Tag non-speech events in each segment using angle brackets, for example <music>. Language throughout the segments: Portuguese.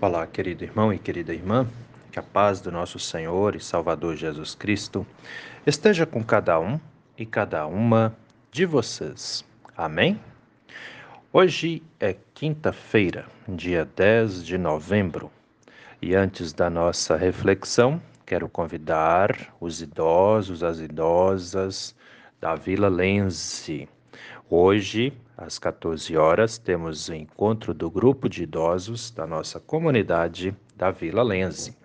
Olá, querido irmão e querida irmã, que a paz do nosso Senhor e Salvador Jesus Cristo esteja com cada um e cada uma de vocês. Amém? Hoje é quinta-feira, dia 10 de novembro, e antes da nossa reflexão, quero convidar os idosos, as idosas da Vila Lense. Hoje, às 14 horas, temos o encontro do grupo de idosos da nossa comunidade da Vila Lense.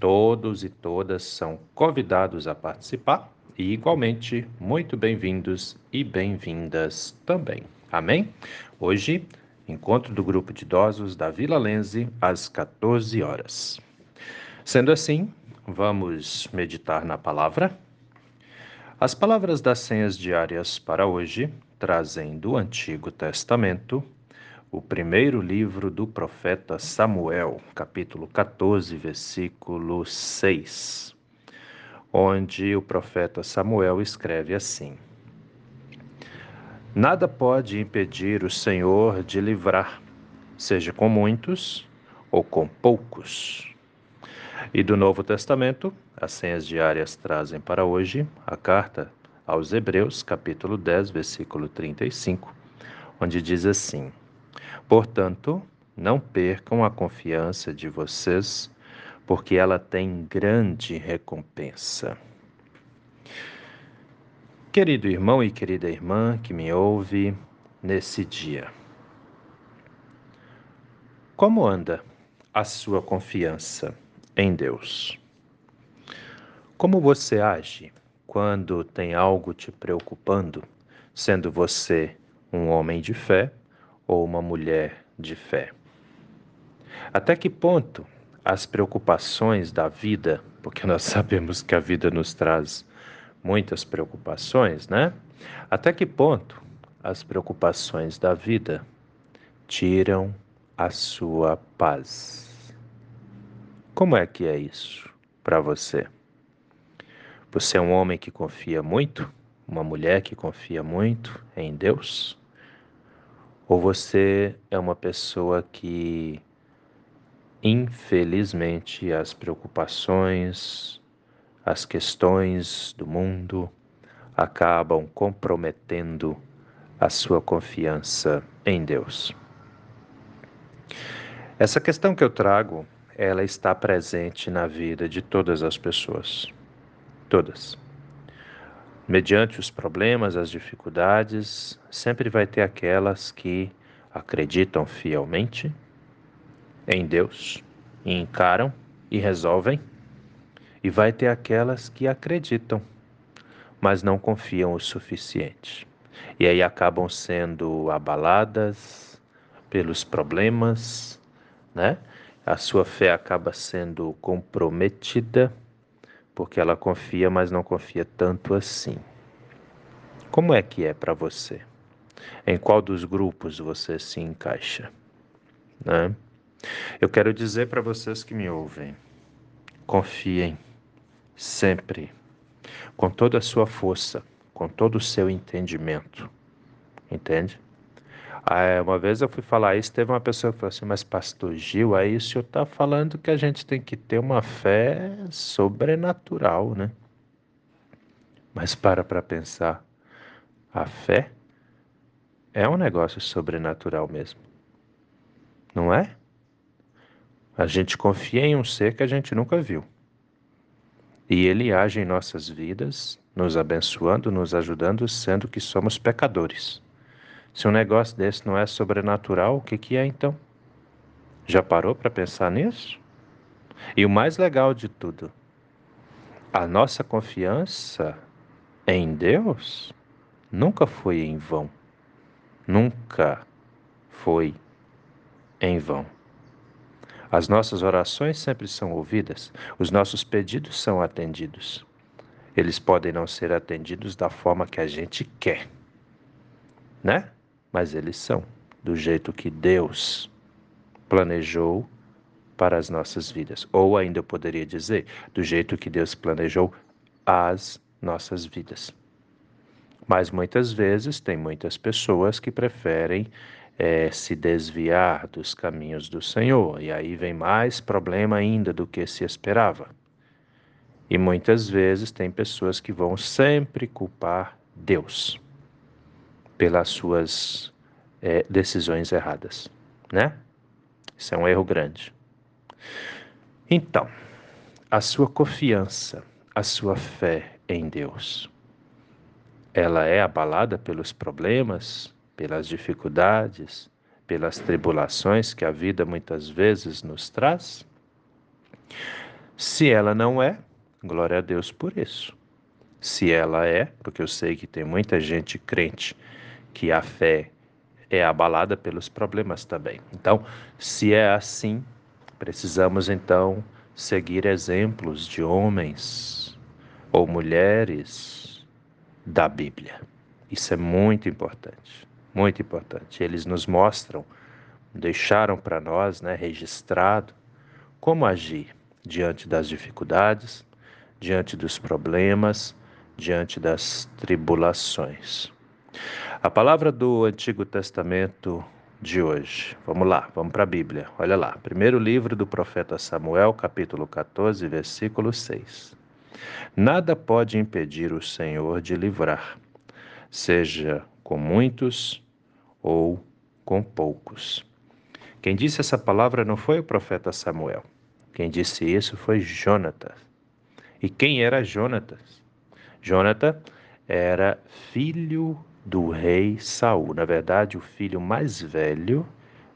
Todos e todas são convidados a participar e, igualmente, muito bem-vindos e bem-vindas também. Amém? Hoje, encontro do grupo de idosos da Vila Lense, às 14 horas. Sendo assim, vamos meditar na palavra. As palavras das senhas diárias para hoje trazem do Antigo Testamento o primeiro livro do profeta Samuel, capítulo 14, versículo 6, onde o profeta Samuel escreve assim: Nada pode impedir o Senhor de livrar, seja com muitos ou com poucos. E do Novo Testamento, as senhas diárias trazem para hoje a carta aos Hebreus, capítulo 10, versículo 35, onde diz assim: Portanto, não percam a confiança de vocês, porque ela tem grande recompensa. Querido irmão e querida irmã que me ouve nesse dia, como anda a sua confiança em Deus? Como você age quando tem algo te preocupando, sendo você um homem de fé ou uma mulher de fé? Até que ponto as preocupações da vida, porque nós <laughs> sabemos que a vida nos traz muitas preocupações, né? Até que ponto as preocupações da vida tiram a sua paz? Como é que é isso para você? Você é um homem que confia muito, uma mulher que confia muito em Deus? Ou você é uma pessoa que, infelizmente, as preocupações, as questões do mundo acabam comprometendo a sua confiança em Deus? Essa questão que eu trago, ela está presente na vida de todas as pessoas todas. Mediante os problemas, as dificuldades, sempre vai ter aquelas que acreditam fielmente em Deus e encaram e resolvem, e vai ter aquelas que acreditam, mas não confiam o suficiente. E aí acabam sendo abaladas pelos problemas, né? A sua fé acaba sendo comprometida porque ela confia, mas não confia tanto assim. Como é que é para você? Em qual dos grupos você se encaixa? Né? Eu quero dizer para vocês que me ouvem: confiem sempre, com toda a sua força, com todo o seu entendimento. Entende? Ah, uma vez eu fui falar isso, teve uma pessoa que falou assim, mas pastor Gil, aí o senhor está falando que a gente tem que ter uma fé sobrenatural, né? Mas para para pensar, a fé é um negócio sobrenatural mesmo, não é? A gente confia em um ser que a gente nunca viu. E ele age em nossas vidas, nos abençoando, nos ajudando, sendo que somos pecadores. Se um negócio desse não é sobrenatural, o que, que é então? Já parou para pensar nisso? E o mais legal de tudo, a nossa confiança em Deus nunca foi em vão. Nunca foi em vão. As nossas orações sempre são ouvidas, os nossos pedidos são atendidos. Eles podem não ser atendidos da forma que a gente quer, né? Mas eles são do jeito que Deus planejou para as nossas vidas. Ou ainda eu poderia dizer, do jeito que Deus planejou as nossas vidas. Mas muitas vezes tem muitas pessoas que preferem é, se desviar dos caminhos do Senhor. E aí vem mais problema ainda do que se esperava. E muitas vezes tem pessoas que vão sempre culpar Deus pelas suas é, decisões erradas, né? Isso é um erro grande. Então, a sua confiança, a sua fé em Deus, ela é abalada pelos problemas, pelas dificuldades, pelas tribulações que a vida muitas vezes nos traz? Se ela não é, glória a Deus por isso. Se ela é, porque eu sei que tem muita gente crente que a fé é abalada pelos problemas também. Então, se é assim, precisamos então seguir exemplos de homens ou mulheres da Bíblia. Isso é muito importante muito importante. Eles nos mostram, deixaram para nós, né, registrado, como agir diante das dificuldades, diante dos problemas, diante das tribulações. A palavra do Antigo Testamento de hoje. Vamos lá, vamos para a Bíblia. Olha lá, primeiro livro do profeta Samuel, capítulo 14, versículo 6. Nada pode impedir o Senhor de livrar, seja com muitos, ou com poucos. Quem disse essa palavra não foi o profeta Samuel. Quem disse isso foi Jonatas. E quem era Jonatas? Jonatas era filho do rei Saul, na verdade, o filho mais velho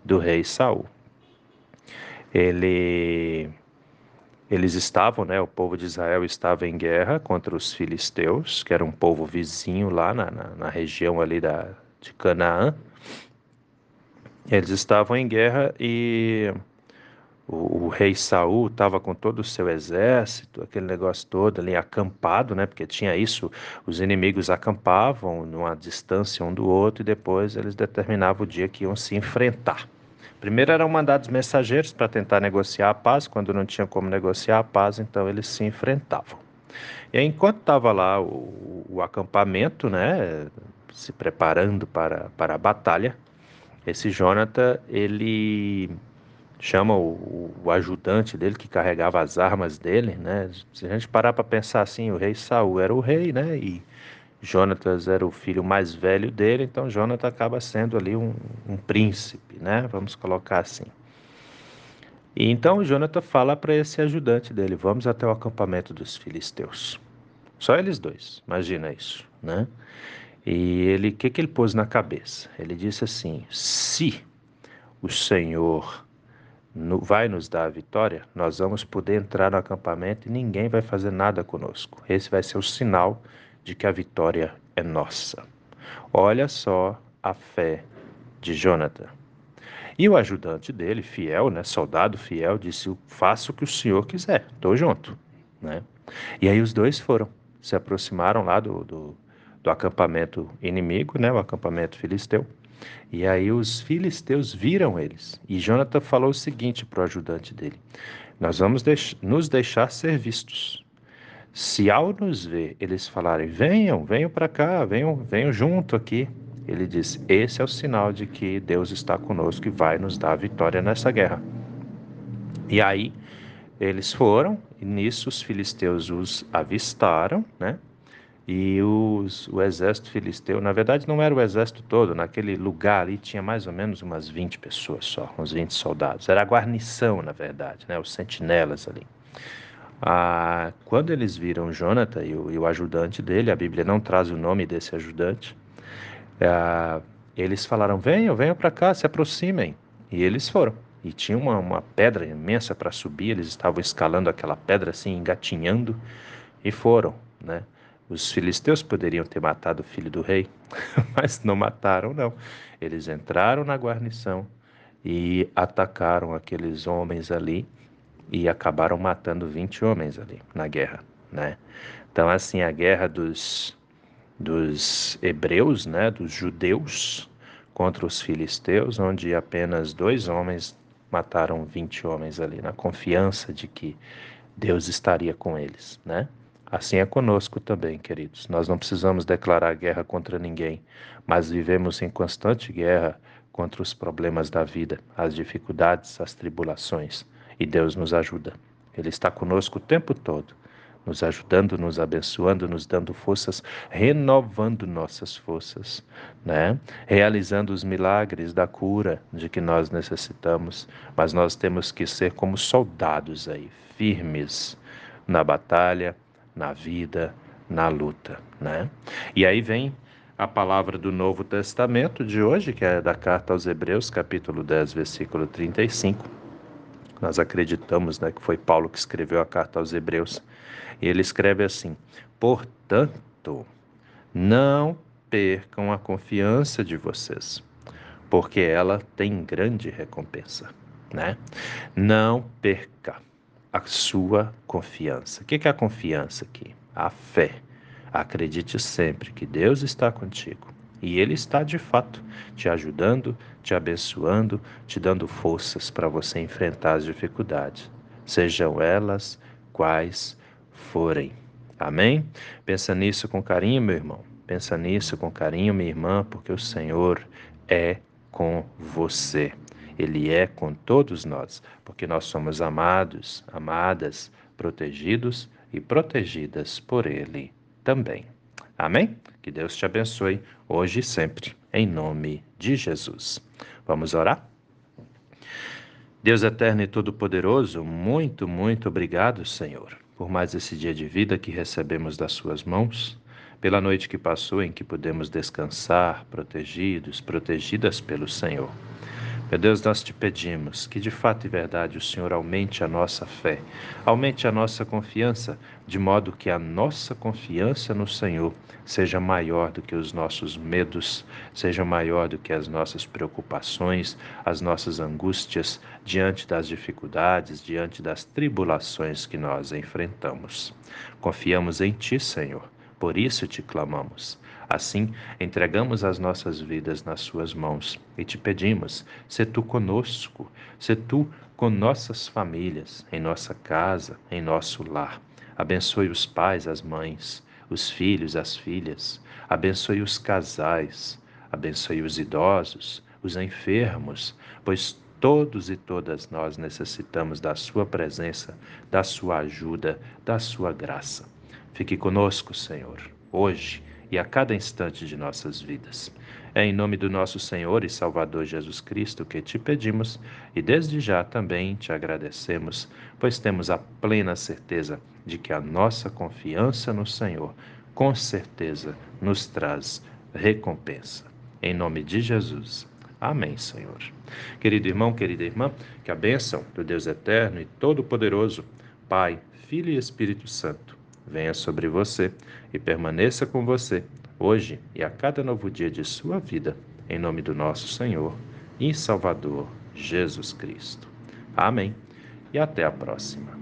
do rei Saul. Ele eles estavam, né, o povo de Israel estava em guerra contra os filisteus, que era um povo vizinho lá na, na, na região ali da, de Canaã. Eles estavam em guerra e o, o rei Saul estava com todo o seu exército, aquele negócio todo ali acampado, né? Porque tinha isso, os inimigos acampavam numa distância um do outro e depois eles determinavam o dia que iam se enfrentar. Primeiro eram mandados mensageiros para tentar negociar a paz, quando não tinha como negociar a paz, então eles se enfrentavam. E aí, enquanto estava lá o, o acampamento, né, se preparando para, para a batalha, esse Jonathan, ele chama o, o, ajudante dele que carregava as armas dele, né? Se a gente parar para pensar assim, o rei Saul era o rei, né? E Jonatas era o filho mais velho dele, então Jonathan acaba sendo ali um, um príncipe, né? Vamos colocar assim. E então Jonathan fala para esse ajudante dele: vamos até o acampamento dos filisteus. Só eles dois, imagina isso, né? E ele, o que, que ele pôs na cabeça? Ele disse assim: se o Senhor no, vai nos dar a vitória, nós vamos poder entrar no acampamento e ninguém vai fazer nada conosco. Esse vai ser o sinal de que a vitória é nossa. Olha só a fé de Jonathan. E o ajudante dele, fiel, né, soldado fiel, disse: Faça o que o senhor quiser, estou junto. Né? E aí os dois foram, se aproximaram lá do, do do acampamento inimigo, né, o acampamento filisteu. E aí os filisteus viram eles. E Jonathan falou o seguinte para o ajudante dele: Nós vamos deix nos deixar ser vistos. Se ao nos ver eles falarem, venham, venham para cá, venham, venham junto aqui, ele diz: Esse é o sinal de que Deus está conosco e vai nos dar vitória nessa guerra. E aí eles foram, e nisso os filisteus os avistaram, né? E os, o exército filisteu, na verdade não era o exército todo, naquele lugar ali tinha mais ou menos umas 20 pessoas só, uns 20 soldados. Era a guarnição, na verdade, né, os sentinelas ali. Ah, quando eles viram Jonathan e o, e o, ajudante dele, a Bíblia não traz o nome desse ajudante, ah, eles falaram: venham, venham para cá, se aproximem. E eles foram. E tinha uma, uma pedra imensa para subir, eles estavam escalando aquela pedra assim, engatinhando, e foram, né? Os filisteus poderiam ter matado o filho do rei, <laughs> mas não mataram, não. Eles entraram na guarnição e atacaram aqueles homens ali e acabaram matando 20 homens ali na guerra, né? Então, assim, a guerra dos, dos hebreus, né, dos judeus contra os filisteus, onde apenas dois homens mataram 20 homens ali, na confiança de que Deus estaria com eles, né? Assim é conosco também, queridos. Nós não precisamos declarar guerra contra ninguém, mas vivemos em constante guerra contra os problemas da vida, as dificuldades, as tribulações. E Deus nos ajuda. Ele está conosco o tempo todo, nos ajudando, nos abençoando, nos dando forças, renovando nossas forças, né? Realizando os milagres da cura de que nós necessitamos, mas nós temos que ser como soldados aí, firmes na batalha, na vida, na luta, né? E aí vem a palavra do Novo Testamento de hoje, que é da carta aos Hebreus, capítulo 10, versículo 35. Nós acreditamos né, que foi Paulo que escreveu a carta aos Hebreus. E ele escreve assim: Portanto, não percam a confiança de vocês, porque ela tem grande recompensa. Né? Não perca a sua confiança. O que é a confiança aqui? A fé Acredite sempre que Deus está contigo e Ele está de fato te ajudando, te abençoando, te dando forças para você enfrentar as dificuldades, sejam elas quais forem. Amém? Pensa nisso com carinho, meu irmão. Pensa nisso com carinho, minha irmã, porque o Senhor é com você. Ele é com todos nós, porque nós somos amados, amadas, protegidos e protegidas por Ele também. Amém? Que Deus te abençoe hoje e sempre, em nome de Jesus. Vamos orar? Deus eterno e todo-poderoso, muito, muito obrigado, Senhor, por mais esse dia de vida que recebemos das Suas mãos, pela noite que passou em que pudemos descansar, protegidos, protegidas pelo Senhor. Meu Deus, nós te pedimos que de fato e verdade o Senhor aumente a nossa fé, aumente a nossa confiança, de modo que a nossa confiança no Senhor seja maior do que os nossos medos, seja maior do que as nossas preocupações, as nossas angústias diante das dificuldades, diante das tribulações que nós enfrentamos. Confiamos em Ti, Senhor, por isso te clamamos. Assim, entregamos as nossas vidas nas Suas mãos e te pedimos: se tu conosco, se tu com nossas famílias, em nossa casa, em nosso lar. Abençoe os pais, as mães, os filhos, as filhas. Abençoe os casais, abençoe os idosos, os enfermos, pois todos e todas nós necessitamos da Sua presença, da Sua ajuda, da Sua graça. Fique conosco, Senhor, hoje e a cada instante de nossas vidas. É em nome do nosso Senhor e Salvador Jesus Cristo que te pedimos e desde já também te agradecemos, pois temos a plena certeza de que a nossa confiança no Senhor com certeza nos traz recompensa. Em nome de Jesus. Amém, Senhor. Querido irmão, querida irmã, que a bênção do Deus eterno e todo-poderoso, Pai, Filho e Espírito Santo, venha sobre você e permaneça com você, hoje e a cada novo dia de sua vida, em nome do nosso Senhor e Salvador Jesus Cristo. Amém. E até a próxima.